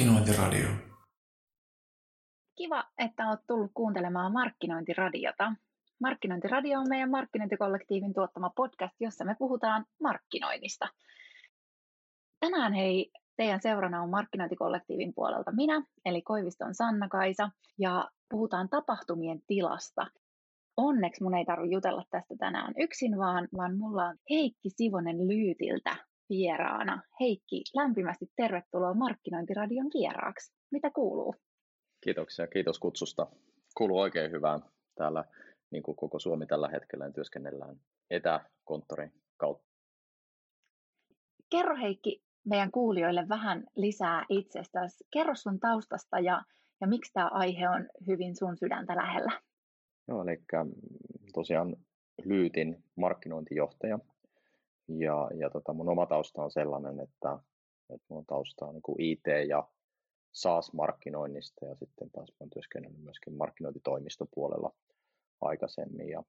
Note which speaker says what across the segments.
Speaker 1: Markkinointiradio.
Speaker 2: Kiva, että olet tullut kuuntelemaan Markkinointiradiota. Markkinointiradio on meidän markkinointikollektiivin tuottama podcast, jossa me puhutaan markkinoinnista. Tänään hei, teidän seurana on markkinointikollektiivin puolelta minä, eli Koiviston Sanna-Kaisa, ja puhutaan tapahtumien tilasta. Onneksi mun ei tarvitse jutella tästä tänään yksin, vaan, vaan mulla on Heikki Sivonen Lyytiltä vieraana. Heikki, lämpimästi tervetuloa Markkinointiradion vieraaksi. Mitä kuuluu?
Speaker 3: Kiitoksia, kiitos kutsusta. Kuuluu oikein hyvää. Täällä niin kuin koko Suomi tällä hetkellä niin työskennellään etäkonttorin kautta.
Speaker 2: Kerro Heikki meidän kuulijoille vähän lisää itsestäsi. Kerro sun taustasta ja, ja miksi tämä aihe on hyvin sun sydäntä lähellä.
Speaker 3: Joo, eli tosiaan Lyytin markkinointijohtaja ja, ja tota, mun oma tausta on sellainen, että, että mun tausta on niin IT- ja SaaS-markkinoinnista ja sitten taas olen työskennellyt myöskin markkinointitoimistopuolella aikaisemmin. Ja,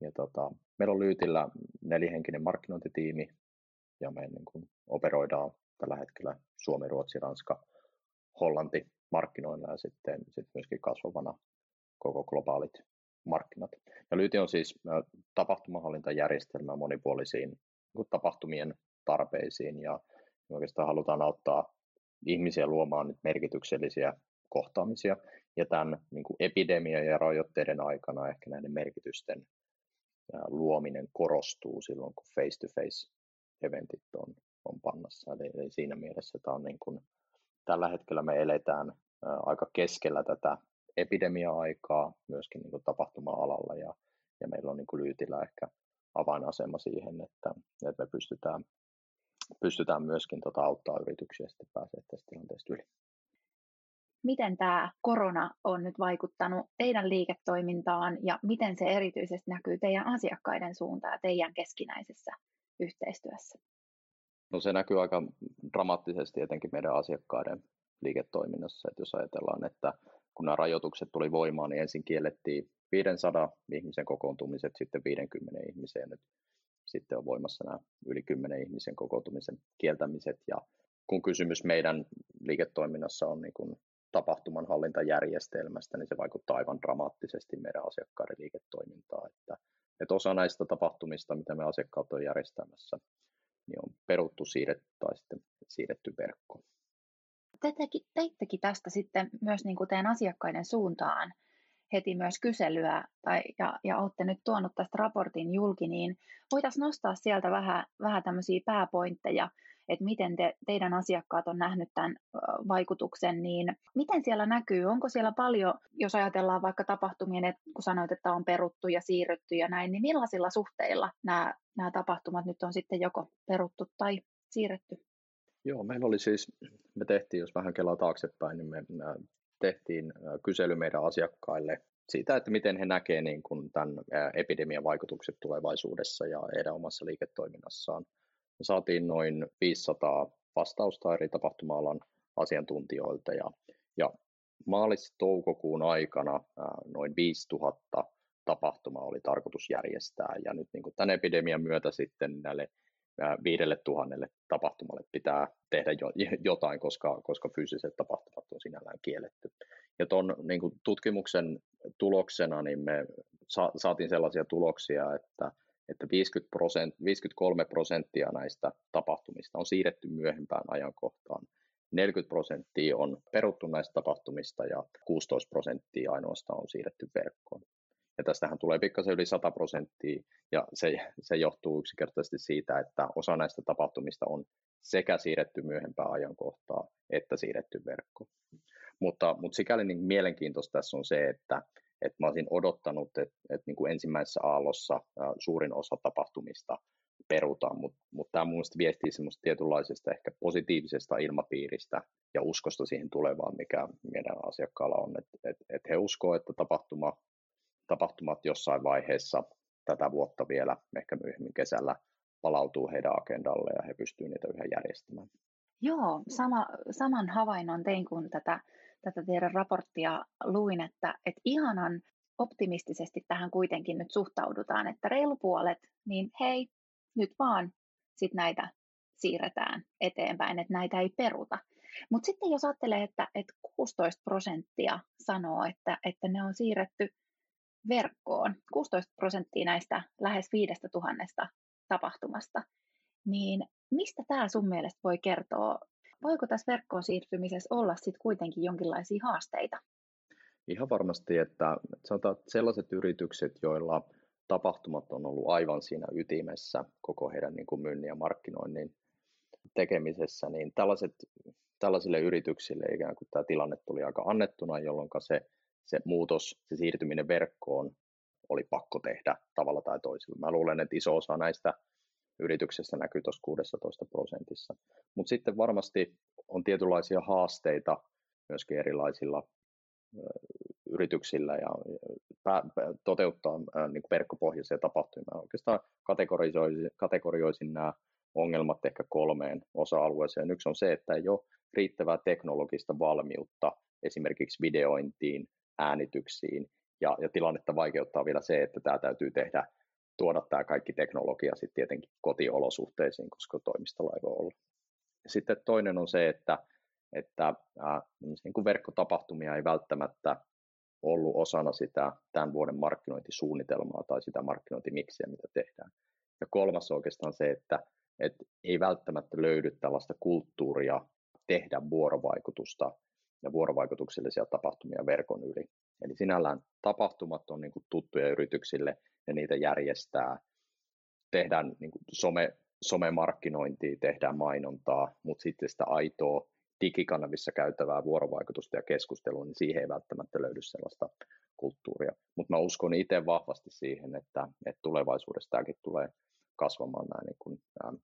Speaker 3: ja tota, meillä on Lyytillä nelihenkinen markkinointitiimi ja me niin kuin operoidaan tällä hetkellä Suomi, Ruotsi, Ranska, Hollanti markkinoilla ja sitten, sitten myöskin kasvavana koko globaalit markkinat. Ja Lyyti on siis tapahtumahallintajärjestelmä monipuolisiin tapahtumien tarpeisiin ja oikeastaan halutaan auttaa ihmisiä luomaan nyt merkityksellisiä kohtaamisia. Ja tämän niin kuin epidemian ja rajoitteiden aikana ehkä näiden merkitysten luominen korostuu silloin, kun face-to-face eventit on, on pannassa. Eli, eli siinä mielessä tämä on niin kuin, tällä hetkellä me eletään aika keskellä tätä epidemia-aikaa myöskin niin kuin tapahtuma-alalla ja, ja meillä on niin kuin Lyytillä ehkä avainasema siihen, että, että me pystytään, pystytään myöskin tota auttaa yrityksiä sitten pääsee tästä tilanteesta yli.
Speaker 2: Miten tämä korona on nyt vaikuttanut teidän liiketoimintaan ja miten se erityisesti näkyy teidän asiakkaiden suuntaan ja teidän keskinäisessä yhteistyössä?
Speaker 3: No se näkyy aika dramaattisesti etenkin meidän asiakkaiden liiketoiminnassa. Että jos ajatellaan, että kun nämä rajoitukset tuli voimaan, niin ensin kiellettiin 500 ihmisen kokoontumiset, sitten 50 ihmiseen nyt sitten on voimassa nämä yli 10 ihmisen kokoontumisen kieltämiset. Ja kun kysymys meidän liiketoiminnassa on niin kuin tapahtumanhallintajärjestelmästä, niin se vaikuttaa aivan dramaattisesti meidän asiakkaiden liiketoimintaan. Että, että osa näistä tapahtumista, mitä me asiakkaat on järjestämässä, niin on peruttu siirretty tai sitten siirretty verkkoon.
Speaker 2: Te teittekin tästä sitten myös niin kuin teidän asiakkaiden suuntaan heti myös kyselyä tai, ja, ja olette nyt tuonut tästä raportin julki, niin voitaisiin nostaa sieltä vähän, vähän tämmöisiä pääpointteja, että miten te, teidän asiakkaat on nähnyt tämän vaikutuksen, niin miten siellä näkyy? Onko siellä paljon, jos ajatellaan vaikka tapahtumien, että kun sanoit, että on peruttu ja siirrytty ja näin, niin millaisilla suhteilla nämä, nämä tapahtumat nyt on sitten joko peruttu tai siirretty?
Speaker 3: Joo, meillä oli siis, me tehtiin, jos vähän kelaa taaksepäin, niin me tehtiin kysely meidän asiakkaille siitä, että miten he näkevät niin kuin tämän epidemian vaikutukset tulevaisuudessa ja heidän omassa liiketoiminnassaan. Me saatiin noin 500 vastausta eri tapahtuma-alan asiantuntijoilta ja, ja maalis-toukokuun aikana noin 5000 tapahtumaa oli tarkoitus järjestää ja nyt niin kuin tämän epidemian myötä sitten näille viidelle tuhannelle tapahtumalle pitää tehdä jo, jotain, koska, koska fyysiset tapahtumat on sinällään kielletty. Ja tuon niin tutkimuksen tuloksena niin me sa, saatiin sellaisia tuloksia, että, että 50 prosent, 53 prosenttia näistä tapahtumista on siirretty myöhempään ajankohtaan. 40 prosenttia on peruttu näistä tapahtumista ja 16 prosenttia ainoastaan on siirretty verkkoon. Ja tästähän tulee pikkasen yli 100 prosenttia, ja se, se johtuu yksinkertaisesti siitä, että osa näistä tapahtumista on sekä siirretty myöhempään ajankohtaa, että siirretty verkko. Mutta, mutta sikäli niin mielenkiintoista tässä on se, että, että mä olisin odottanut, että, että niin kuin ensimmäisessä aallossa suurin osa tapahtumista perutaan, mutta, mutta tämä mun viestii semmoista tietynlaisesta ehkä positiivisesta ilmapiiristä ja uskosta siihen tulevaan, mikä meidän asiakkaalla on, että, että, että he uskoo, että tapahtuma tapahtumat jossain vaiheessa tätä vuotta vielä, ehkä myöhemmin kesällä, palautuu heidän agendalle ja he pystyvät niitä yhä järjestämään.
Speaker 2: Joo, sama, saman havainnon tein, kun tätä, tätä teidän raporttia luin, että, että ihanan optimistisesti tähän kuitenkin nyt suhtaudutaan, että reilu puolet, niin hei, nyt vaan sit näitä siirretään eteenpäin, että näitä ei peruta. Mutta sitten jos ajattelee, että, että 16 prosenttia sanoo, että, että ne on siirretty verkkoon, 16 prosenttia näistä lähes 5000 tapahtumasta, niin mistä tämä sun mielestä voi kertoa? Voiko tässä verkkoon siirtymisessä olla sitten kuitenkin jonkinlaisia haasteita?
Speaker 3: Ihan varmasti, että sanotaan, että sellaiset yritykset, joilla tapahtumat on ollut aivan siinä ytimessä koko heidän niin kuin myynnin ja markkinoinnin tekemisessä, niin tällaiset, tällaisille yrityksille ikään kuin tämä tilanne tuli aika annettuna, jolloin se, se muutos, se siirtyminen verkkoon oli pakko tehdä tavalla tai toisella. Mä luulen, että iso osa näistä yrityksistä näkyy tuossa 16 prosentissa. Mutta sitten varmasti on tietynlaisia haasteita myöskin erilaisilla yrityksillä ja toteuttaa niin verkkopohjaisia tapahtumia. Oikeastaan kategorisoisin, kategorioisin nämä ongelmat ehkä kolmeen osa-alueeseen. Yksi on se, että ei ole riittävää teknologista valmiutta esimerkiksi videointiin, äänityksiin, ja, ja tilannetta vaikeuttaa vielä se, että tämä täytyy tehdä, tuoda tämä kaikki teknologia sitten tietenkin kotiolosuhteisiin, koska toimistolla ei voi olla. Sitten toinen on se, että, että ää, niin kuin verkkotapahtumia ei välttämättä ollut osana sitä tämän vuoden markkinointisuunnitelmaa tai sitä markkinointimiksiä, mitä tehdään. Ja kolmas on oikeastaan se, että, että ei välttämättä löydy tällaista kulttuuria tehdä vuorovaikutusta ja vuorovaikutuksellisia tapahtumia verkon yli. Eli sinällään tapahtumat on niin kuin tuttuja yrityksille ja niitä järjestää. Tehdään niin kuin some, somemarkkinointia, tehdään mainontaa, mutta sitten sitä aitoa digikanavissa käytävää vuorovaikutusta ja keskustelua, niin siihen ei välttämättä löydy sellaista kulttuuria. Mutta mä uskon itse vahvasti siihen, että, että tulevaisuudessa tämäkin tulee kasvamaan nämä niin kuin, nämä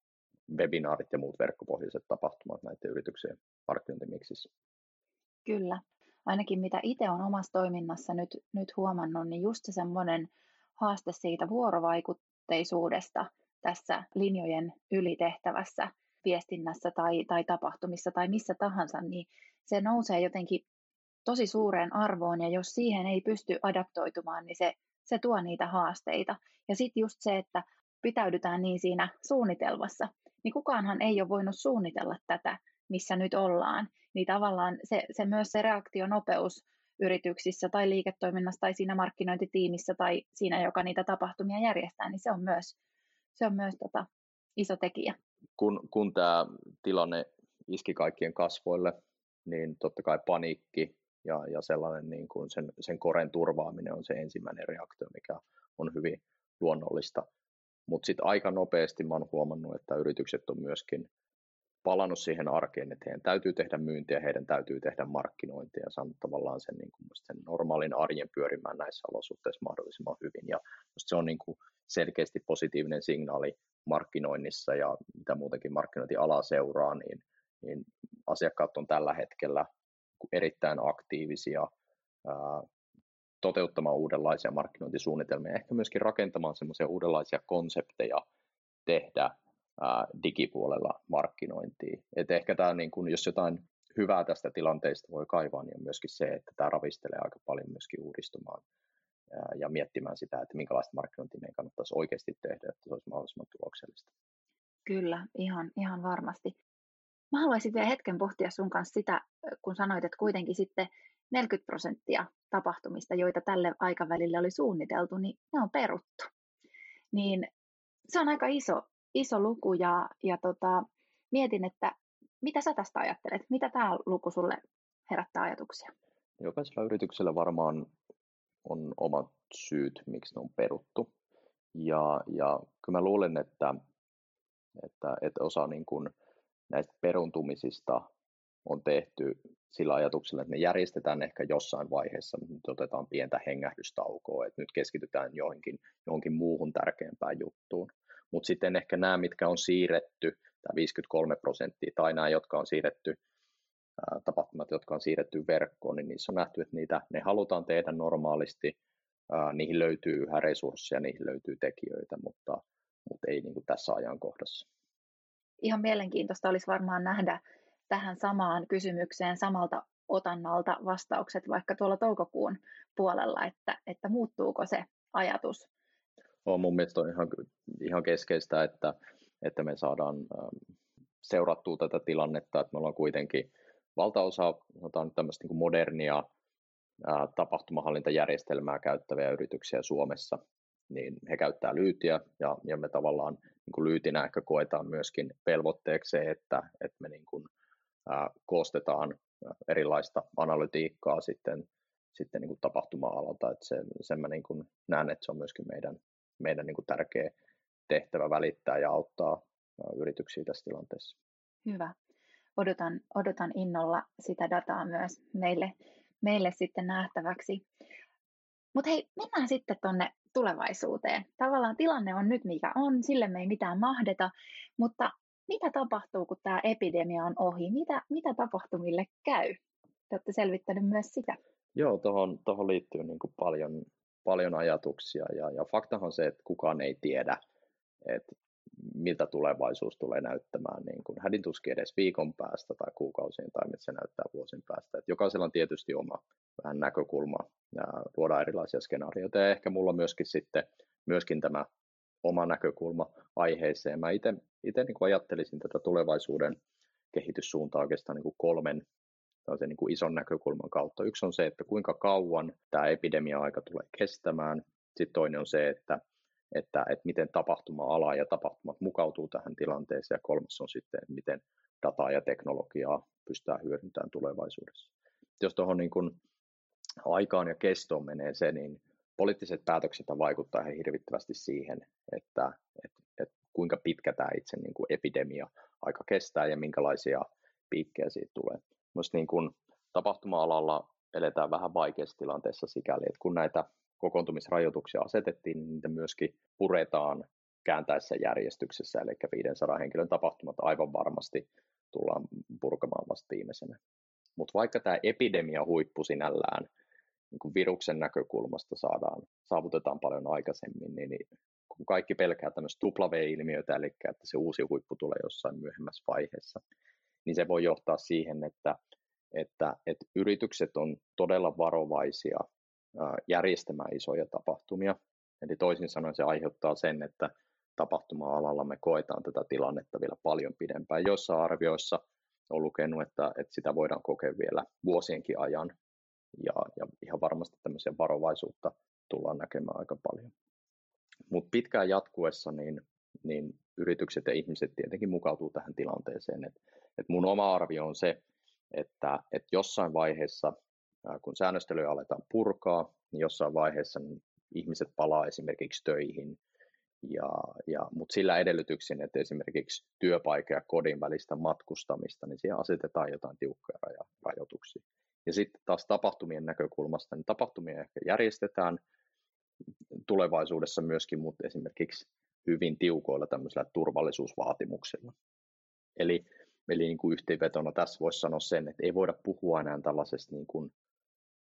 Speaker 3: webinaarit ja muut verkkopohjaiset tapahtumat näiden yrityksien markkinointimiksissä.
Speaker 2: Kyllä. Ainakin mitä itse on omassa toiminnassa nyt, nyt huomannut, niin just se semmoinen haaste siitä vuorovaikutteisuudesta tässä linjojen ylitehtävässä viestinnässä tai, tai tapahtumissa tai missä tahansa, niin se nousee jotenkin tosi suureen arvoon ja jos siihen ei pysty adaptoitumaan, niin se, se tuo niitä haasteita. Ja sitten just se, että pitäydytään niin siinä suunnitelmassa, niin kukaanhan ei ole voinut suunnitella tätä, missä nyt ollaan. Niin tavallaan se, se myös se reaktionopeus yrityksissä tai liiketoiminnassa tai siinä markkinointitiimissä tai siinä, joka niitä tapahtumia järjestää, niin se on myös, se on myös tota, iso tekijä
Speaker 3: kun, kun tämä tilanne iski kaikkien kasvoille, niin totta kai paniikki ja, ja sellainen niin kuin sen, sen koren turvaaminen on se ensimmäinen reaktio, mikä on hyvin luonnollista. Mutta sitten aika nopeasti mä oon huomannut, että yritykset on myöskin palannut siihen arkeen, että heidän täytyy tehdä myyntiä, heidän täytyy tehdä markkinointia ja saanut tavallaan sen, niin kuin sen normaalin arjen pyörimään näissä olosuhteissa mahdollisimman hyvin. Ja se on niin kuin selkeästi positiivinen signaali markkinoinnissa ja mitä muutenkin markkinointiala seuraa, niin, niin asiakkaat on tällä hetkellä erittäin aktiivisia ää, toteuttamaan uudenlaisia markkinointisuunnitelmia, ehkä myöskin rakentamaan semmoisia uudenlaisia konsepteja tehdä digipuolella markkinointia. Et ehkä tämä, niin kun, jos jotain hyvää tästä tilanteesta voi kaivaa, niin on myöskin se, että tämä ravistelee aika paljon myöskin uudistumaan ja miettimään sitä, että minkälaista markkinointia meidän kannattaisi oikeasti tehdä, että se olisi mahdollisimman tuloksellista.
Speaker 2: Kyllä, ihan, ihan varmasti. Mä haluaisin vielä hetken pohtia sun kanssa sitä, kun sanoit, että kuitenkin sitten 40 prosenttia tapahtumista, joita tälle aikavälille oli suunniteltu, niin ne on peruttu. Niin se on aika iso, iso luku ja, ja tota, mietin, että mitä sä tästä ajattelet? Mitä tämä luku sulle herättää ajatuksia?
Speaker 3: Jokaisella yrityksellä varmaan on omat syyt, miksi ne on peruttu. Ja, ja kyllä mä luulen, että, että, että osa niin kuin näistä peruntumisista on tehty sillä ajatuksella, että ne järjestetään ehkä jossain vaiheessa, nyt otetaan pientä hengähdystaukoa, että nyt keskitytään johonkin, johonkin muuhun tärkeämpään juttuun. Mutta sitten ehkä nämä, mitkä on siirretty, tämä 53 prosenttia, tai nämä, jotka on siirretty tapahtumat, jotka on siirretty verkkoon, niin niissä on nähty, että niitä, ne halutaan tehdä normaalisti, niihin löytyy yhä resursseja, niihin löytyy tekijöitä, mutta, mutta ei niin kuin tässä ajankohdassa.
Speaker 2: Ihan mielenkiintoista olisi varmaan nähdä tähän samaan kysymykseen samalta otannalta vastaukset vaikka tuolla toukokuun puolella, että, että muuttuuko se ajatus?
Speaker 3: On mun mielestä on ihan, ihan keskeistä, että, että me saadaan seurattua tätä tilannetta, että me ollaan kuitenkin valtaosa sanotaan tämmöistä niin modernia ää, tapahtumahallintajärjestelmää käyttäviä yrityksiä Suomessa, niin he käyttää lyytiä ja, ja me tavallaan niin kuin lyytinä ehkä koetaan myöskin velvoitteeksi se, että, että me niin kuin, ää, koostetaan erilaista analytiikkaa sitten, sitten niin kuin tapahtuma-alalta, että se, sen mä niin kuin näen, että se on myöskin meidän, meidän niin kuin tärkeä tehtävä välittää ja auttaa yrityksiä tässä tilanteessa.
Speaker 2: Hyvä. Odotan, odotan innolla sitä dataa myös meille, meille sitten nähtäväksi. Mutta hei, mennään sitten tuonne tulevaisuuteen. Tavallaan tilanne on nyt mikä on, sille me ei mitään mahdeta, mutta mitä tapahtuu, kun tämä epidemia on ohi? Mitä, mitä tapahtumille käy? Te olette selvittänyt myös sitä.
Speaker 3: Joo, tuohon liittyy niin kuin paljon, paljon ajatuksia ja, ja faktahan se, että kukaan ei tiedä, että miltä tulevaisuus tulee näyttämään niin kuin hädin tuskin edes viikon päästä tai kuukausien tai mitä se näyttää vuosien päästä. Et jokaisella on tietysti oma vähän näkökulma ja luoda erilaisia skenaarioita ja ehkä mulla myöskin sitten myöskin tämä oma näkökulma aiheeseen. Mä itse niin ajattelisin tätä tulevaisuuden kehityssuuntaa oikeastaan niin kuin kolmen niin kuin ison näkökulman kautta. Yksi on se, että kuinka kauan tämä epidemia-aika tulee kestämään. Sitten toinen on se, että että, että miten tapahtuma-ala ja tapahtumat mukautuu tähän tilanteeseen, ja kolmas on sitten, miten dataa ja teknologiaa pystytään hyödyntämään tulevaisuudessa. Jos tuohon niin kuin aikaan ja kestoon menee se, niin poliittiset päätökset vaikuttaa ihan hirvittävästi siihen, että, että, että kuinka pitkä tämä itse niin kuin epidemia aika kestää ja minkälaisia piikkejä siitä tulee. Myös niin kuin tapahtuma-alalla eletään vähän vaikeassa tilanteessa sikäli, että kun näitä kokoontumisrajoituksia asetettiin, niin niitä myöskin puretaan kääntäessä järjestyksessä, eli 500 henkilön tapahtumat aivan varmasti tullaan purkamaan vasta viimeisenä. Mutta vaikka tämä epidemia huippu sinällään niin kun viruksen näkökulmasta saadaan, saavutetaan paljon aikaisemmin, niin, niin kun kaikki pelkää tämmöistä tupla-V-ilmiötä, eli että se uusi huippu tulee jossain myöhemmässä vaiheessa, niin se voi johtaa siihen, että, että, että yritykset on todella varovaisia järjestämään isoja tapahtumia. Eli toisin sanoen se aiheuttaa sen, että tapahtuma-alalla me koetaan tätä tilannetta vielä paljon pidempään. Joissa arvioissa on lukenut, että, että sitä voidaan kokea vielä vuosienkin ajan, ja, ja ihan varmasti tämmöisiä varovaisuutta tullaan näkemään aika paljon. Mutta pitkään jatkuessa niin, niin yritykset ja ihmiset tietenkin mukautuu tähän tilanteeseen. Et, et mun oma arvio on se, että et jossain vaiheessa kun säännöstelyä aletaan purkaa, niin jossain vaiheessa niin ihmiset palaa esimerkiksi töihin, ja, ja, mutta sillä edellytyksin, että esimerkiksi työpaikka ja kodin välistä matkustamista, niin siihen asetetaan jotain tiukkoja raja, rajoituksia. Ja sitten taas tapahtumien näkökulmasta, niin tapahtumia ehkä järjestetään tulevaisuudessa myöskin, mutta esimerkiksi hyvin tiukoilla tämmöisillä turvallisuusvaatimuksilla. Eli, eli niin kuin yhteenvetona tässä voisi sanoa sen, että ei voida puhua enää tällaisesta niin kuin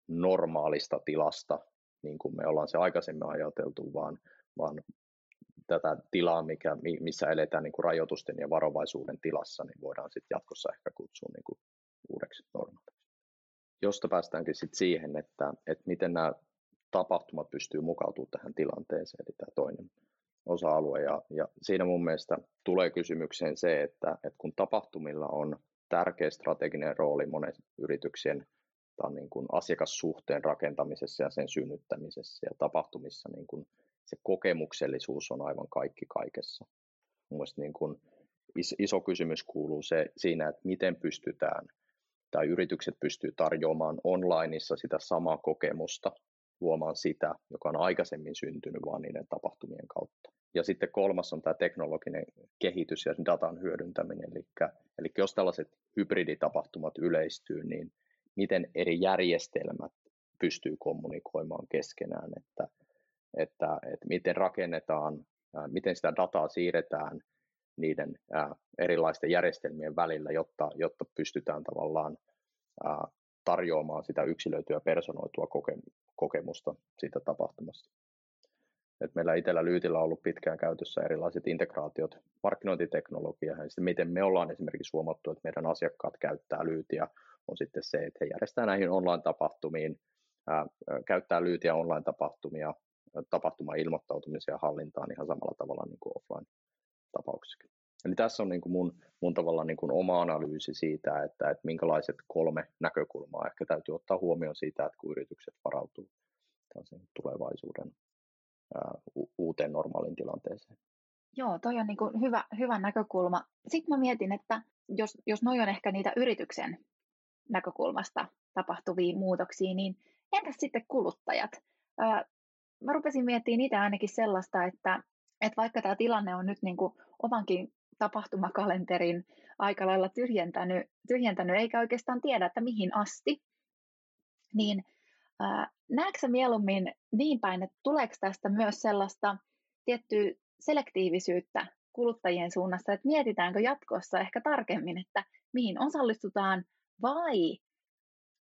Speaker 3: normaalista tilasta, niin kuin me ollaan se aikaisemmin ajateltu, vaan, vaan tätä tilaa, mikä, missä eletään niin kuin rajoitusten ja varovaisuuden tilassa, niin voidaan sitten jatkossa ehkä kutsua niin kuin uudeksi normaaliksi. Josta päästäänkin sitten siihen, että, että miten nämä tapahtumat pystyy mukautumaan tähän tilanteeseen, eli tämä toinen osa-alue. Ja, ja siinä mun mielestä tulee kysymykseen se, että, että kun tapahtumilla on tärkeä strateginen rooli monen yrityksien on niin kuin asiakassuhteen rakentamisessa ja sen synnyttämisessä ja tapahtumissa niin kuin se kokemuksellisuus on aivan kaikki kaikessa. Mielestäni niin kuin iso kysymys kuuluu se siinä, että miten pystytään tai yritykset pystyy tarjoamaan onlineissa sitä samaa kokemusta, luomaan sitä, joka on aikaisemmin syntynyt vaan niiden tapahtumien kautta. Ja sitten kolmas on tämä teknologinen kehitys ja datan hyödyntäminen. Eli, eli jos tällaiset hybriditapahtumat yleistyy, niin miten eri järjestelmät pystyy kommunikoimaan keskenään, että, että, että miten rakennetaan, miten sitä dataa siirretään niiden erilaisten järjestelmien välillä, jotta, jotta pystytään tavallaan tarjoamaan sitä yksilöityä personoitua kokemusta siitä tapahtumasta. Et meillä itsellä Lyytillä on ollut pitkään käytössä erilaiset integraatiot markkinointiteknologiaan, ja sitten miten me ollaan esimerkiksi huomattu, että meidän asiakkaat käyttää Lyytiä on sitten se, että he järjestää näihin online-tapahtumiin, ää, käyttää lyytiä online-tapahtumia, tapahtuma-ilmoittautumisia hallintaan ihan samalla tavalla niin kuin offline-tapauksissa. Eli tässä on niin kuin mun, mun tavallaan niin kuin oma analyysi siitä, että, että minkälaiset kolme näkökulmaa ehkä täytyy ottaa huomioon siitä, että kun yritykset varautuu tulevaisuuden uuteen normaalin tilanteeseen.
Speaker 2: Joo, toi on niin kuin hyvä, hyvä näkökulma. Sitten mä mietin, että jos, jos noi on ehkä niitä yrityksen näkökulmasta tapahtuvia muutoksia, niin entäs sitten kuluttajat? Mä rupesin miettimään itse ainakin sellaista, että, että vaikka tämä tilanne on nyt niin kuin omankin tapahtumakalenterin aika lailla tyhjentänyt, tyhjentänyt eikä oikeastaan tiedä, että mihin asti, niin näetkö mieluummin niin päin, että tuleeko tästä myös sellaista tiettyä selektiivisyyttä kuluttajien suunnassa, että mietitäänkö jatkossa ehkä tarkemmin, että mihin osallistutaan vai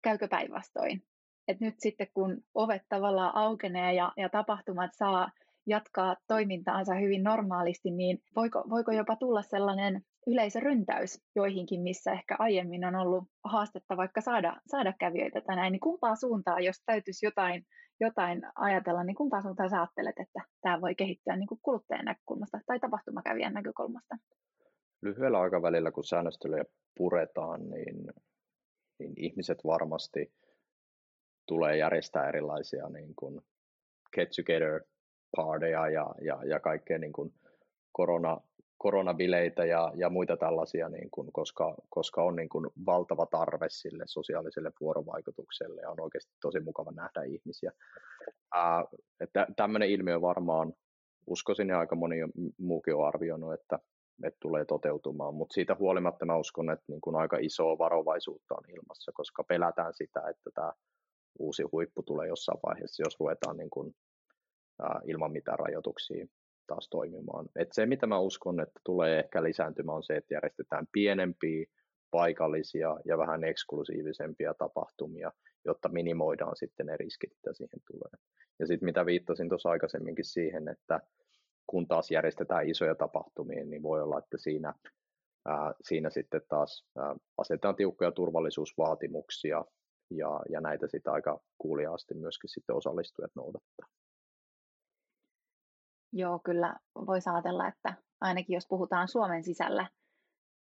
Speaker 2: käykö päinvastoin. Et nyt sitten kun ovet tavallaan aukenee ja, ja tapahtumat saa jatkaa toimintaansa hyvin normaalisti, niin voiko, voiko jopa tulla sellainen yleisöryntäys joihinkin, missä ehkä aiemmin on ollut haastetta vaikka saada, saada kävijöitä tänään, niin kumpaa suuntaa, jos täytyisi jotain, jotain ajatella, niin kumpaa suuntaa sä ajattelet, että tämä voi kehittyä niin kuin kuluttajan näkökulmasta tai tapahtumakävijän näkökulmasta?
Speaker 3: Lyhyellä aikavälillä, kun säännöstelyä puretaan, niin, niin ihmiset varmasti tulee järjestää erilaisia niin kuin get together pardeja ja, ja, ja kaikkea niin kuin korona, koronabileitä ja, ja muita tällaisia, niin kuin, koska, koska on niin kuin valtava tarve sille sosiaaliselle vuorovaikutukselle ja on oikeasti tosi mukava nähdä ihmisiä. Ää, tämmöinen ilmiö varmaan, uskoisin ja aika moni muukin on arvioinut, että, että tulee toteutumaan, mutta siitä huolimatta mä uskon, että niin kuin aika isoa varovaisuutta on ilmassa, koska pelätään sitä, että tämä uusi huippu tulee jossain vaiheessa, jos ruvetaan niin kuin ilman mitään rajoituksia taas toimimaan. Et se, mitä mä uskon, että tulee ehkä lisääntymään, on se, että järjestetään pienempiä, paikallisia ja vähän eksklusiivisempia tapahtumia, jotta minimoidaan sitten ne riskit, mitä siihen tulee. Ja sitten mitä viittasin tuossa aikaisemminkin siihen, että kun taas järjestetään isoja tapahtumia, niin voi olla, että siinä, ää, siinä sitten taas ää, asetetaan tiukkoja turvallisuusvaatimuksia ja, ja näitä sitten aika kuuliaasti myöskin sitten osallistujat noudattaa.
Speaker 2: Joo, kyllä voisi ajatella, että ainakin jos puhutaan Suomen sisällä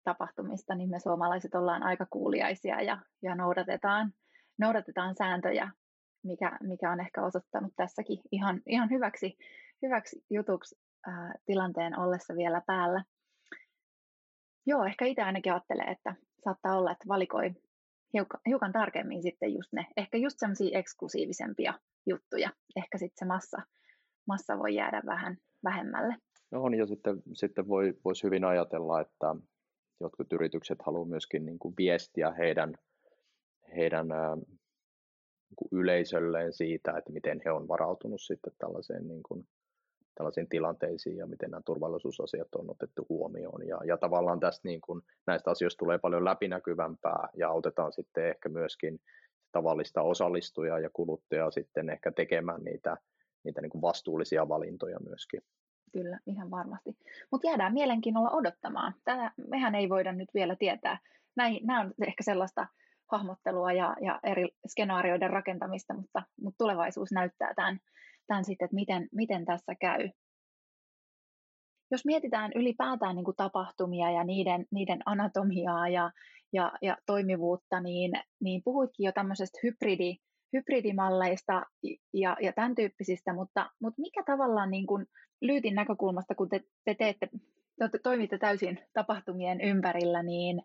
Speaker 2: tapahtumista, niin me suomalaiset ollaan aika kuuliaisia ja, ja noudatetaan, noudatetaan sääntöjä, mikä, mikä on ehkä osoittanut tässäkin ihan, ihan hyväksi, hyväksi jutuksi ää, tilanteen ollessa vielä päällä. Joo, ehkä itse ainakin ajattelee, että saattaa olla, että valikoi hiukan, hiukan tarkemmin sitten just ne, ehkä just semmoisia eksklusiivisempia juttuja, ehkä sitten se massa, massa voi jäädä vähän vähemmälle.
Speaker 3: No on, ja sitten, sitten voi, voisi hyvin ajatella, että jotkut yritykset haluavat myöskin niin kuin viestiä heidän, heidän niin kuin yleisölleen siitä, että miten he on varautunut sitten tällaiseen niin kuin, tällaisiin tilanteisiin ja miten nämä turvallisuusasiat on otettu huomioon. Ja, ja tavallaan tästä niin kuin, näistä asioista tulee paljon läpinäkyvämpää ja autetaan sitten ehkä myöskin tavallista osallistujaa ja kuluttajaa sitten ehkä tekemään niitä niitä niin kuin vastuullisia valintoja myöskin.
Speaker 2: Kyllä, ihan varmasti. Mutta jäädään mielenkiinnolla odottamaan. Tätä mehän ei voida nyt vielä tietää. Nämä on ehkä sellaista hahmottelua ja, ja eri skenaarioiden rakentamista, mutta, mutta tulevaisuus näyttää tämän, tämän sitten, että miten, miten tässä käy. Jos mietitään ylipäätään niin kuin tapahtumia ja niiden, niiden anatomiaa ja, ja, ja toimivuutta, niin, niin puhuitkin jo tämmöisestä hybridi, hybridimalleista ja, ja tämän tyyppisistä, mutta, mutta mikä tavallaan niin kuin Lyytin näkökulmasta, kun te, te teette, te toimitte täysin tapahtumien ympärillä, niin,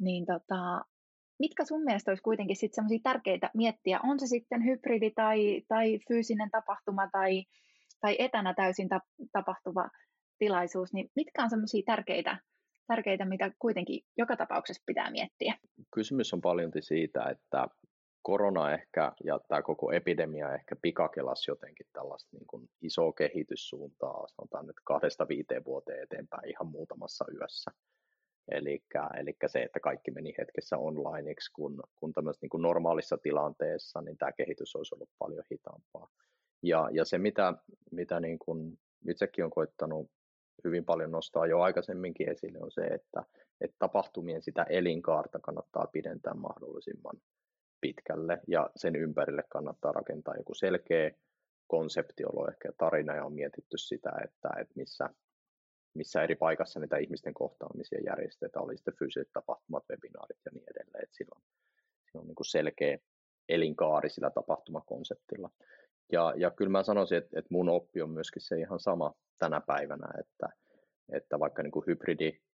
Speaker 2: niin tota, mitkä sun mielestä olisi kuitenkin sitten tärkeitä miettiä, on se sitten hybridi tai, tai fyysinen tapahtuma tai, tai etänä täysin tapahtuva tilaisuus, niin mitkä on semmoisia tärkeitä, tärkeitä, mitä kuitenkin joka tapauksessa pitää miettiä?
Speaker 3: Kysymys on paljon siitä, että korona ehkä ja tämä koko epidemia ehkä pikakelasi jotenkin tällaista niin kuin isoa kehityssuuntaa, sanotaan nyt kahdesta viiteen vuoteen eteenpäin ihan muutamassa yössä. Eli se, että kaikki meni hetkessä onlineiksi, kun, kun niin kuin normaalissa tilanteessa, niin tämä kehitys olisi ollut paljon hitaampaa. Ja, ja se, mitä, mitä niin kuin itsekin on koittanut hyvin paljon nostaa jo aikaisemminkin esille, on se, että, että tapahtumien sitä elinkaarta kannattaa pidentää mahdollisimman pitkälle ja sen ympärille kannattaa rakentaa joku selkeä konsepti, jolloin ehkä tarina ja on mietitty sitä, että, että missä, missä eri paikassa niitä ihmisten kohtaamisia järjestetään, oli sitten fyysiset tapahtumat, webinaarit ja niin edelleen. Et silloin, silloin on niin kuin selkeä elinkaari sillä tapahtumakonseptilla. Ja, ja kyllä mä sanoisin, että, että mun oppi on myöskin se ihan sama tänä päivänä, että, että vaikka niin kuin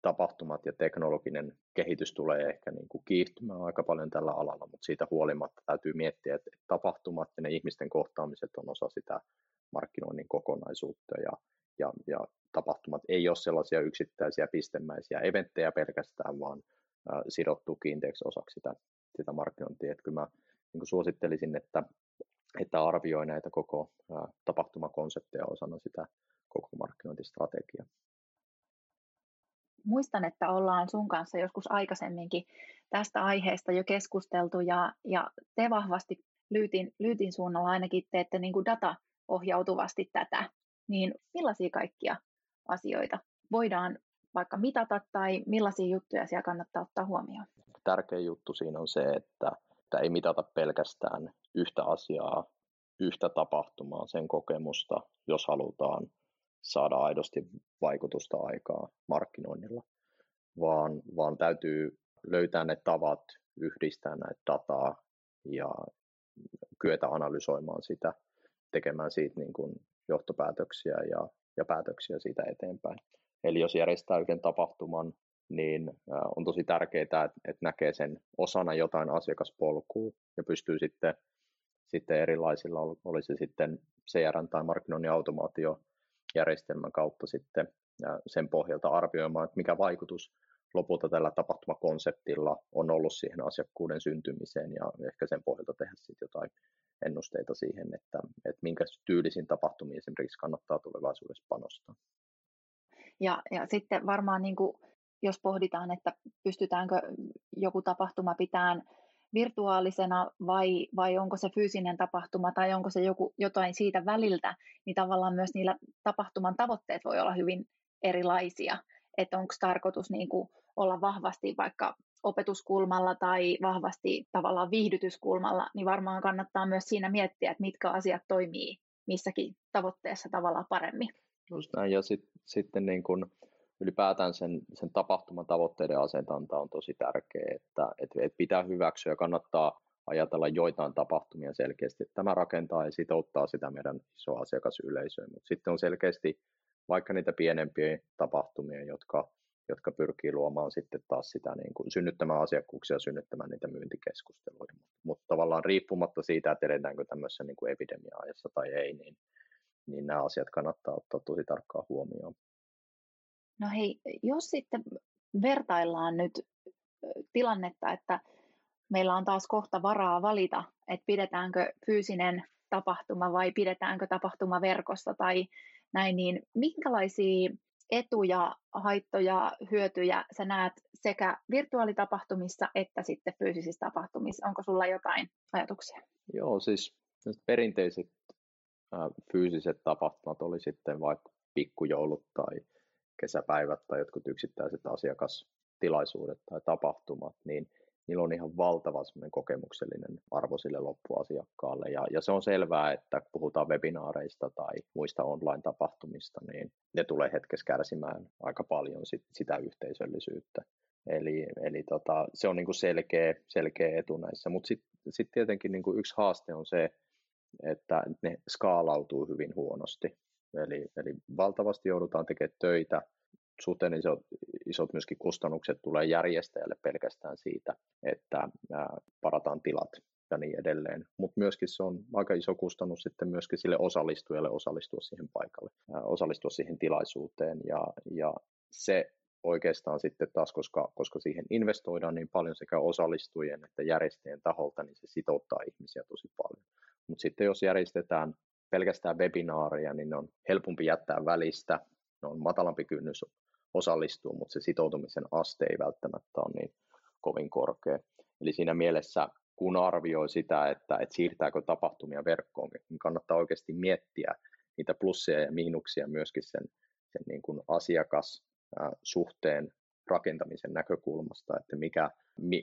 Speaker 3: hybriditapahtumat ja teknologinen kehitys tulee ehkä niin kuin kiihtymään aika paljon tällä alalla, mutta siitä huolimatta täytyy miettiä, että tapahtumat ja ne ihmisten kohtaamiset on osa sitä markkinoinnin kokonaisuutta ja, ja, ja tapahtumat ei ole sellaisia yksittäisiä pistemäisiä eventtejä pelkästään, vaan äh, sidottu kiinteäksi osaksi sitä, sitä markkinointia. Että kyllä mä niin suosittelisin, että, että arvioi näitä koko äh, tapahtumakonsepteja osana sitä koko markkinointistrategiaa.
Speaker 2: Muistan, että ollaan sun kanssa joskus aikaisemminkin tästä aiheesta jo keskusteltu ja, ja te vahvasti Lyytin, Lyytin suunnalla ainakin teette niin kuin data-ohjautuvasti tätä, niin millaisia kaikkia asioita voidaan vaikka mitata tai millaisia juttuja siellä kannattaa ottaa huomioon?
Speaker 3: Tärkein juttu siinä on se, että, että ei mitata pelkästään yhtä asiaa, yhtä tapahtumaa, sen kokemusta, jos halutaan saada aidosti vaikutusta aikaa markkinoinnilla, vaan, vaan täytyy löytää ne tavat yhdistää näitä dataa ja kyetä analysoimaan sitä, tekemään siitä niin kuin johtopäätöksiä ja, ja päätöksiä siitä eteenpäin. Eli jos järjestää yhden tapahtuman, niin on tosi tärkeää, että, näkee sen osana jotain asiakaspolkua ja pystyy sitten, sitten erilaisilla, oli se sitten CRM tai markkinoinnin automaatio järjestelmän kautta sitten sen pohjalta arvioimaan, että mikä vaikutus lopulta tällä tapahtumakonseptilla on ollut siihen asiakkuuden syntymiseen ja ehkä sen pohjalta tehdä sitten jotain ennusteita siihen, että, että minkä tyylisiin tapahtumiin esimerkiksi kannattaa tulevaisuudessa panostaa.
Speaker 2: Ja, ja sitten varmaan niin kuin, jos pohditaan, että pystytäänkö joku tapahtuma pitämään virtuaalisena vai, vai onko se fyysinen tapahtuma tai onko se joku, jotain siitä väliltä, niin tavallaan myös niillä tapahtuman tavoitteet voi olla hyvin erilaisia. Että onko tarkoitus niin kuin olla vahvasti vaikka opetuskulmalla tai vahvasti tavallaan viihdytyskulmalla, niin varmaan kannattaa myös siinä miettiä, että mitkä asiat toimii missäkin tavoitteessa tavallaan paremmin.
Speaker 3: Just näin, ja sit, sitten niin kun ylipäätään sen, sen tapahtuman tavoitteiden asetanta on tosi tärkeä, että, että, pitää hyväksyä ja kannattaa ajatella joitain tapahtumia selkeästi. Tämä rakentaa ja sitouttaa sitä meidän isoa asiakasyleisöä, mutta sitten on selkeästi vaikka niitä pienempiä tapahtumia, jotka, jotka pyrkii luomaan sitten taas sitä niin kuin synnyttämään asiakkuuksia synnyttämään niitä myyntikeskusteluja. Mutta tavallaan riippumatta siitä, että edetäänkö tämmöisessä niin kuin epidemia-ajassa tai ei, niin, niin nämä asiat kannattaa ottaa tosi tarkkaan huomioon.
Speaker 2: No hei, jos sitten vertaillaan nyt tilannetta, että meillä on taas kohta varaa valita, että pidetäänkö fyysinen tapahtuma vai pidetäänkö tapahtuma verkossa tai näin, niin minkälaisia etuja, haittoja, hyötyjä sä näet sekä virtuaalitapahtumissa että sitten fyysisissä tapahtumissa? Onko sulla jotain ajatuksia?
Speaker 3: Joo, siis perinteiset äh, fyysiset tapahtumat oli sitten vaikka pikkujoulut tai kesäpäivät tai jotkut yksittäiset asiakastilaisuudet tai tapahtumat, niin niillä on ihan valtava kokemuksellinen arvo sille loppuasiakkaalle. Ja, ja se on selvää, että kun puhutaan webinaareista tai muista online-tapahtumista, niin ne tulee hetkessä kärsimään aika paljon sit, sitä yhteisöllisyyttä. Eli, eli tota, se on niinku selkeä, selkeä etu näissä. Mutta sitten sit tietenkin niinku yksi haaste on se, että ne skaalautuu hyvin huonosti. Eli, eli valtavasti joudutaan tekemään töitä. Suhteen isot, isot myöskin kustannukset tulee järjestäjälle pelkästään siitä, että ää, parataan tilat ja niin edelleen. Mutta myöskin se on aika iso kustannus sitten myöskin sille osallistujalle osallistua siihen paikalle, ää, osallistua siihen tilaisuuteen. Ja, ja se oikeastaan sitten taas, koska, koska siihen investoidaan niin paljon sekä osallistujien että järjestäjien taholta, niin se sitouttaa ihmisiä tosi paljon. Mutta sitten jos järjestetään pelkästään webinaareja, niin ne on helpompi jättää välistä, ne on matalampi kynnys osallistua, mutta se sitoutumisen aste ei välttämättä ole niin kovin korkea. Eli siinä mielessä, kun arvioi sitä, että, että siirtääkö tapahtumia verkkoon, niin kannattaa oikeasti miettiä niitä plusseja ja miinuksia myöskin sen, sen niin kuin asiakassuhteen rakentamisen näkökulmasta, että mikä,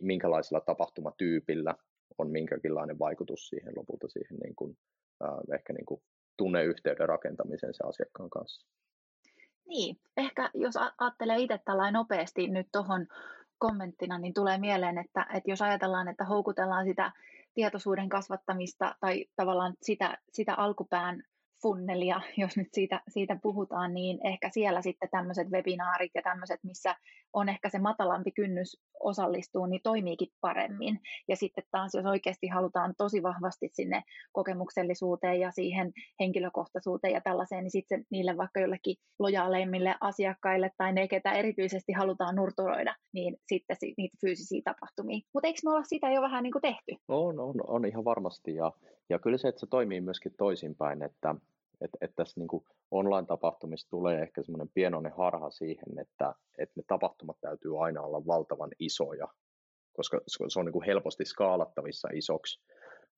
Speaker 3: minkälaisella tapahtumatyypillä on minkäkinlainen vaikutus siihen lopulta siihen niin kuin, äh, ehkä niin kuin tunneyhteyden rakentamiseen se asiakkaan kanssa.
Speaker 2: Niin, ehkä jos ajattelee itse tällainen nopeasti nyt tuohon kommenttina, niin tulee mieleen, että, että jos ajatellaan, että houkutellaan sitä tietoisuuden kasvattamista tai tavallaan sitä, sitä alkupään funnelia, jos nyt siitä, siitä puhutaan, niin ehkä siellä sitten tämmöiset webinaarit ja tämmöiset, missä on ehkä se matalampi kynnys osallistua, niin toimiikin paremmin. Ja sitten taas, jos oikeasti halutaan tosi vahvasti sinne kokemuksellisuuteen ja siihen henkilökohtaisuuteen ja tällaiseen, niin sitten niille vaikka jollekin lojaaleimmille asiakkaille tai ne, ketä erityisesti halutaan nurturoida, niin sitten niitä fyysisiä tapahtumia. Mutta eikö me olla sitä jo vähän niin kuin tehty?
Speaker 3: On, on, on ihan varmasti. Ja, ja kyllä se, että se toimii myöskin toisinpäin, että että, että tässä niin online-tapahtumissa tulee ehkä semmoinen pienoinen harha siihen, että, että ne tapahtumat täytyy aina olla valtavan isoja, koska se on niin kuin helposti skaalattavissa isoksi,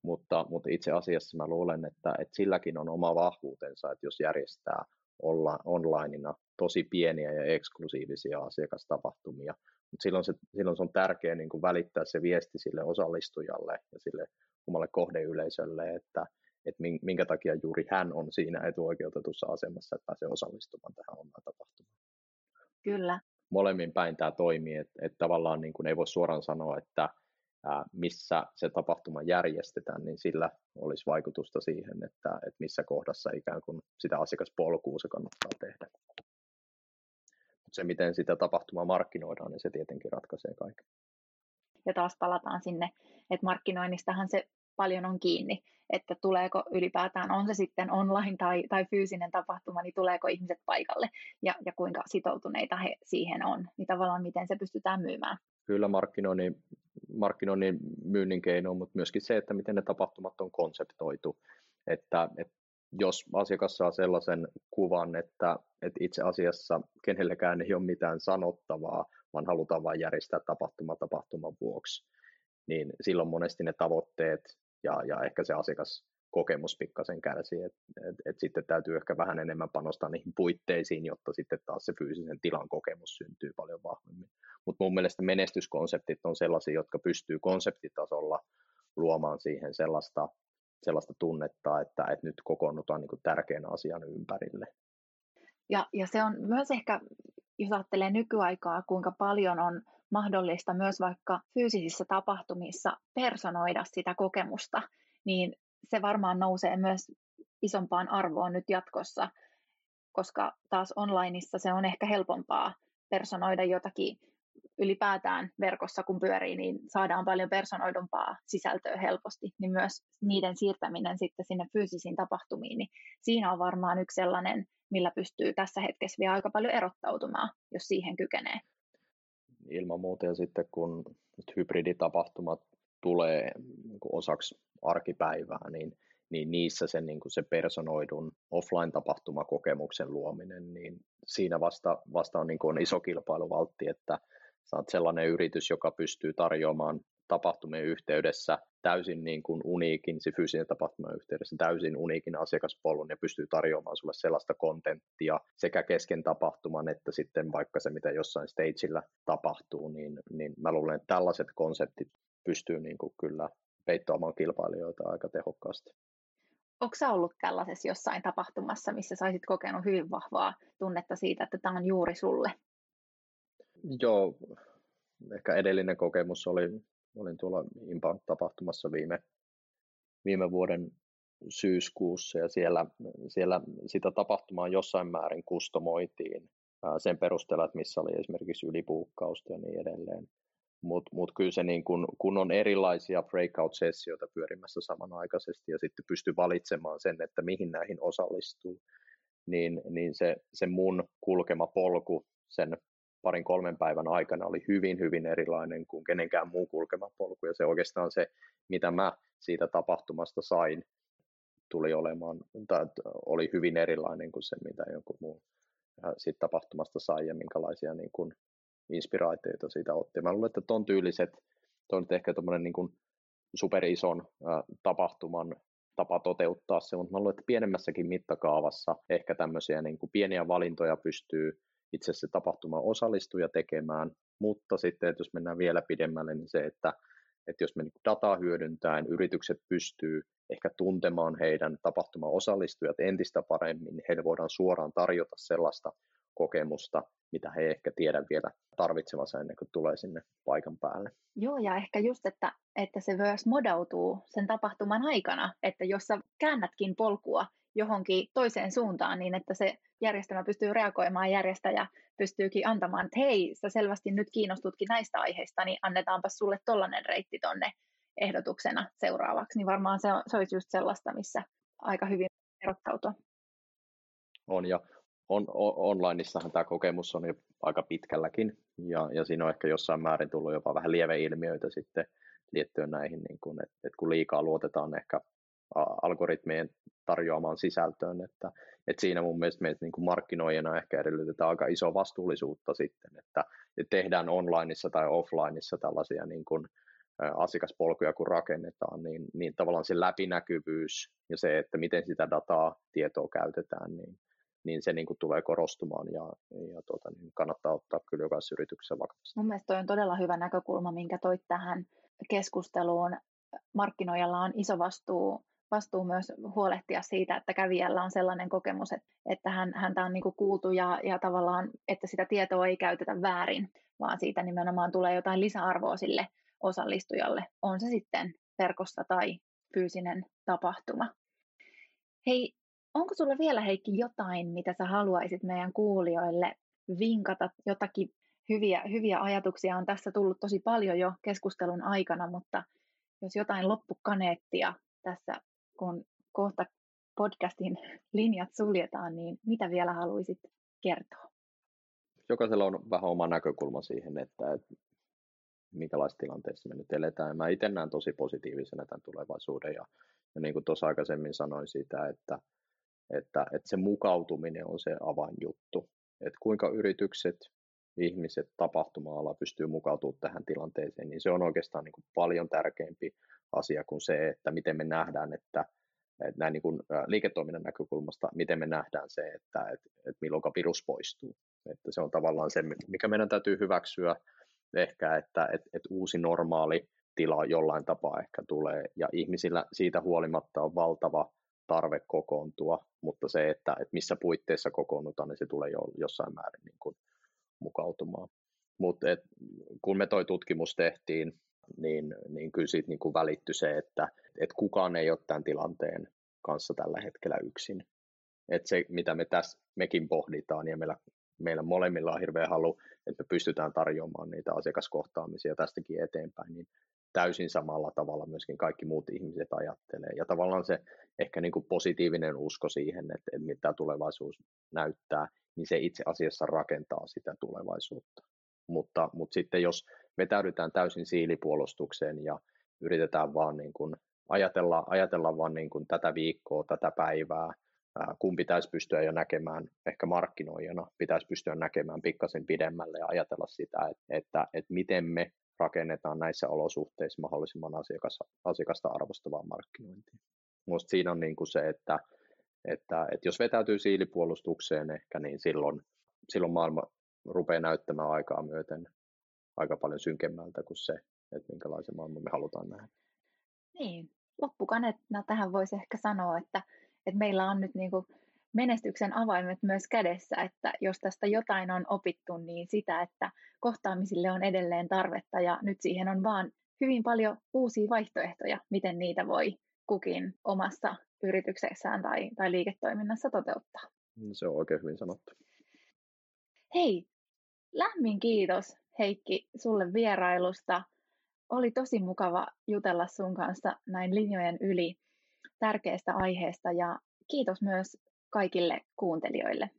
Speaker 3: mutta, mutta itse asiassa mä luulen, että, että silläkin on oma vahvuutensa, että jos järjestää olla onlineina tosi pieniä ja eksklusiivisia asiakastapahtumia, mutta silloin se, silloin se on tärkeää niin välittää se viesti sille osallistujalle ja sille omalle kohdeyleisölle, että, että minkä takia juuri hän on siinä etuoikeutetussa asemassa, että pääsee osallistumaan tähän online-tapahtumaan.
Speaker 2: Kyllä.
Speaker 3: Molemmin päin tämä toimii, että, että tavallaan niin kuin ei voi suoraan sanoa, että ää, missä se tapahtuma järjestetään, niin sillä olisi vaikutusta siihen, että, että missä kohdassa ikään kuin sitä asiakaspolkua se kannattaa tehdä. Mutta se, miten sitä tapahtumaa markkinoidaan, niin se tietenkin ratkaisee kaiken.
Speaker 2: Ja taas palataan sinne, että markkinoinnistahan se paljon on kiinni, että tuleeko ylipäätään, on se sitten online tai, tai fyysinen tapahtuma, niin tuleeko ihmiset paikalle ja, ja kuinka sitoutuneita he siihen on, niin tavallaan miten se pystytään myymään.
Speaker 3: Kyllä markkinoinnin, markkinoinnin myynnin keino, mutta myöskin se, että miten ne tapahtumat on konseptoitu, että, että jos asiakas saa sellaisen kuvan, että, että itse asiassa kenellekään ei ole mitään sanottavaa, vaan halutaan vain järjestää tapahtuma tapahtuman vuoksi, niin silloin monesti ne tavoitteet ja, ja ehkä se asiakaskokemus pikkasen kärsii, että et, et sitten täytyy ehkä vähän enemmän panostaa niihin puitteisiin, jotta sitten taas se fyysisen tilan kokemus syntyy paljon vahvemmin. Mutta mun mielestä menestyskonseptit on sellaisia, jotka pystyy konseptitasolla luomaan siihen sellaista, sellaista tunnetta, että, että nyt kokoonnutaan niin tärkeän asian ympärille.
Speaker 2: Ja, ja se on myös ehkä, jos ajattelee nykyaikaa, kuinka paljon on mahdollista myös vaikka fyysisissä tapahtumissa personoida sitä kokemusta, niin se varmaan nousee myös isompaan arvoon nyt jatkossa, koska taas onlineissa se on ehkä helpompaa personoida jotakin ylipäätään verkossa, kun pyörii, niin saadaan paljon personoidumpaa sisältöä helposti, niin myös niiden siirtäminen sitten sinne fyysisiin tapahtumiin, niin siinä on varmaan yksi sellainen, millä pystyy tässä hetkessä vielä aika paljon erottautumaan, jos siihen kykenee
Speaker 3: ilman muuta. Ja sitten kun hybriditapahtumat tulee niin osaksi arkipäivää, niin, niin niissä se, niin kuin se personoidun offline-tapahtumakokemuksen luominen, niin siinä vasta, vasta on, niin kuin on iso kilpailuvaltti, että saat sellainen yritys, joka pystyy tarjoamaan tapahtumien yhteydessä täysin niin kuin uniikin, se fyysinen tapahtuman yhteydessä täysin uniikin asiakaspolun ja pystyy tarjoamaan sulle sellaista kontenttia sekä kesken tapahtuman että sitten vaikka se, mitä jossain stageillä tapahtuu, niin, niin mä luulen, että tällaiset konseptit pystyy niin kuin kyllä peittoamaan kilpailijoita aika tehokkaasti.
Speaker 2: Onko sä ollut tällaisessa jossain tapahtumassa, missä saisit kokenut hyvin vahvaa tunnetta siitä, että tämä on juuri sulle?
Speaker 3: Joo, ehkä edellinen kokemus oli olin tuolla Inbound-tapahtumassa viime, viime vuoden syyskuussa ja siellä, siellä sitä tapahtumaa jossain määrin kustomoitiin sen perusteella, että missä oli esimerkiksi ylipuukkausta ja niin edelleen. Mutta mut kyllä se niin kun, kun on erilaisia breakout-sessioita pyörimässä samanaikaisesti ja sitten pystyy valitsemaan sen, että mihin näihin osallistuu, niin, niin se, se mun kulkema polku sen parin kolmen päivän aikana oli hyvin, hyvin erilainen kuin kenenkään muun kulkema polku. Ja se oikeastaan se, mitä mä siitä tapahtumasta sain, tuli olemaan, tai oli hyvin erilainen kuin se, mitä joku muu siitä tapahtumasta sai ja minkälaisia niin kuin inspiraatioita siitä otti. Mä luulen, että ton tyyliset, toi on ehkä tuommoinen niin superison äh, tapahtuman tapa toteuttaa se, mutta mä luulen, että pienemmässäkin mittakaavassa ehkä tämmöisiä niin kuin pieniä valintoja pystyy itse se tapahtuma osallistuja tekemään, mutta sitten, että jos mennään vielä pidemmälle, niin se, että, että jos me niin dataa hyödyntäen yritykset pystyy ehkä tuntemaan heidän tapahtuma osallistujat entistä paremmin, niin heille voidaan suoraan tarjota sellaista kokemusta, mitä he ehkä tiedä vielä tarvitsevansa ennen kuin tulee sinne paikan päälle.
Speaker 2: Joo, ja ehkä just, että, että se myös modautuu sen tapahtuman aikana, että jos sä käännätkin polkua johonkin toiseen suuntaan niin, että se järjestelmä pystyy reagoimaan, järjestäjä pystyykin antamaan, että hei, sä selvästi nyt kiinnostutkin näistä aiheista, niin annetaanpa sulle tollainen reitti tonne ehdotuksena seuraavaksi, niin varmaan se, se olisi just sellaista, missä aika hyvin erottautua.
Speaker 3: On, ja on, on, onlineissahan tämä kokemus on jo aika pitkälläkin, ja, ja siinä on ehkä jossain määrin tullut jopa vähän lieveilmiöitä sitten liittyen näihin, niin kun, että, että kun liikaa luotetaan ehkä algoritmien tarjoamaan sisältöön, että, että siinä mun mielestä meitä niin kuin markkinoijana ehkä edellytetään aika iso vastuullisuutta sitten, että, että tehdään onlineissa tai offlineissa tällaisia niin kuin, asiakaspolkuja kun rakennetaan, niin, niin tavallaan se läpinäkyvyys ja se, että miten sitä dataa, tietoa käytetään, niin, niin se niin kuin tulee korostumaan ja, ja tuota, niin kannattaa ottaa kyllä jokaisessa yrityksessä vakavasti.
Speaker 2: Mun mielestä toi on todella hyvä näkökulma, minkä toit tähän keskusteluun. Markkinoijalla on iso vastuu, vastuu myös huolehtia siitä, että kävijällä on sellainen kokemus, että, hän, häntä on niin kuin kuultu ja, ja tavallaan, että sitä tietoa ei käytetä väärin, vaan siitä nimenomaan tulee jotain lisäarvoa sille osallistujalle, on se sitten verkossa tai fyysinen tapahtuma. Hei, onko sulla vielä Heikki jotain, mitä sä haluaisit meidän kuulijoille vinkata, jotakin hyviä, hyviä ajatuksia on tässä tullut tosi paljon jo keskustelun aikana, mutta jos jotain loppukaneettia tässä, kun kohta podcastin linjat suljetaan, niin mitä vielä haluaisit kertoa?
Speaker 3: Jokaisella on vähän oma näkökulma siihen, että, minkälaisessa tilanteessa me nyt eletään. Mä itse näen tosi positiivisena tämän tulevaisuuden ja, ja niin kuin tuossa aikaisemmin sanoin siitä, että, että, että se mukautuminen on se avainjuttu. Että kuinka yritykset, ihmiset, tapahtuma-ala pystyy mukautumaan tähän tilanteeseen, niin se on oikeastaan niin kuin paljon tärkeämpi asia kuin se, että miten me nähdään, että, että näin niin kuin liiketoiminnan näkökulmasta, miten me nähdään se, että, että, että milloin virus poistuu. Että se on tavallaan se, mikä meidän täytyy hyväksyä, ehkä, että et, et uusi normaali tila jollain tapaa ehkä tulee, ja ihmisillä siitä huolimatta on valtava tarve kokoontua, mutta se, että, että missä puitteissa kokoonnutaan, niin se tulee jo jossain määrin niin kuin mukautumaan. Mutta kun me toi tutkimus tehtiin, niin, niin kyllä siitä niin kuin välittyi se, että, että kukaan ei ole tämän tilanteen kanssa tällä hetkellä yksin. Että se, mitä me tässä mekin pohditaan, ja meillä meillä molemmilla on hirveä halu, että me pystytään tarjoamaan niitä asiakaskohtaamisia tästäkin eteenpäin, niin täysin samalla tavalla myöskin kaikki muut ihmiset ajattelee. Ja tavallaan se ehkä niin kuin positiivinen usko siihen, että, että mitä tulevaisuus näyttää, niin se itse asiassa rakentaa sitä tulevaisuutta. Mutta, mutta sitten jos vetäydytään täysin siilipuolustukseen ja yritetään vaan niin kuin ajatella, ajatella vaan niin kuin tätä viikkoa, tätä päivää, kun pitäisi pystyä jo näkemään, ehkä markkinoijana pitäisi pystyä näkemään pikkasen pidemmälle ja ajatella sitä, että, että, että miten me rakennetaan näissä olosuhteissa mahdollisimman asiakas, asiakasta arvostavaa markkinointia. Minusta siinä on niin kuin se, että, että, että jos vetäytyy siilipuolustukseen ehkä, niin silloin, silloin maailma rupeaa näyttämään aikaa myöten aika paljon synkemmältä kuin se, että minkälaisen maailman me halutaan nähdä.
Speaker 2: Niin, loppukaneettina tähän voisi ehkä sanoa, että että meillä on nyt niin kuin menestyksen avaimet myös kädessä, että jos tästä jotain on opittu, niin sitä, että kohtaamisille on edelleen tarvetta ja nyt siihen on vaan hyvin paljon uusia vaihtoehtoja, miten niitä voi kukin omassa yrityksessään tai, tai liiketoiminnassa toteuttaa.
Speaker 3: Se on oikein hyvin sanottu.
Speaker 2: Hei, lämmin kiitos Heikki sulle vierailusta. Oli tosi mukava jutella sun kanssa näin linjojen yli tärkeästä aiheesta ja kiitos myös kaikille kuuntelijoille.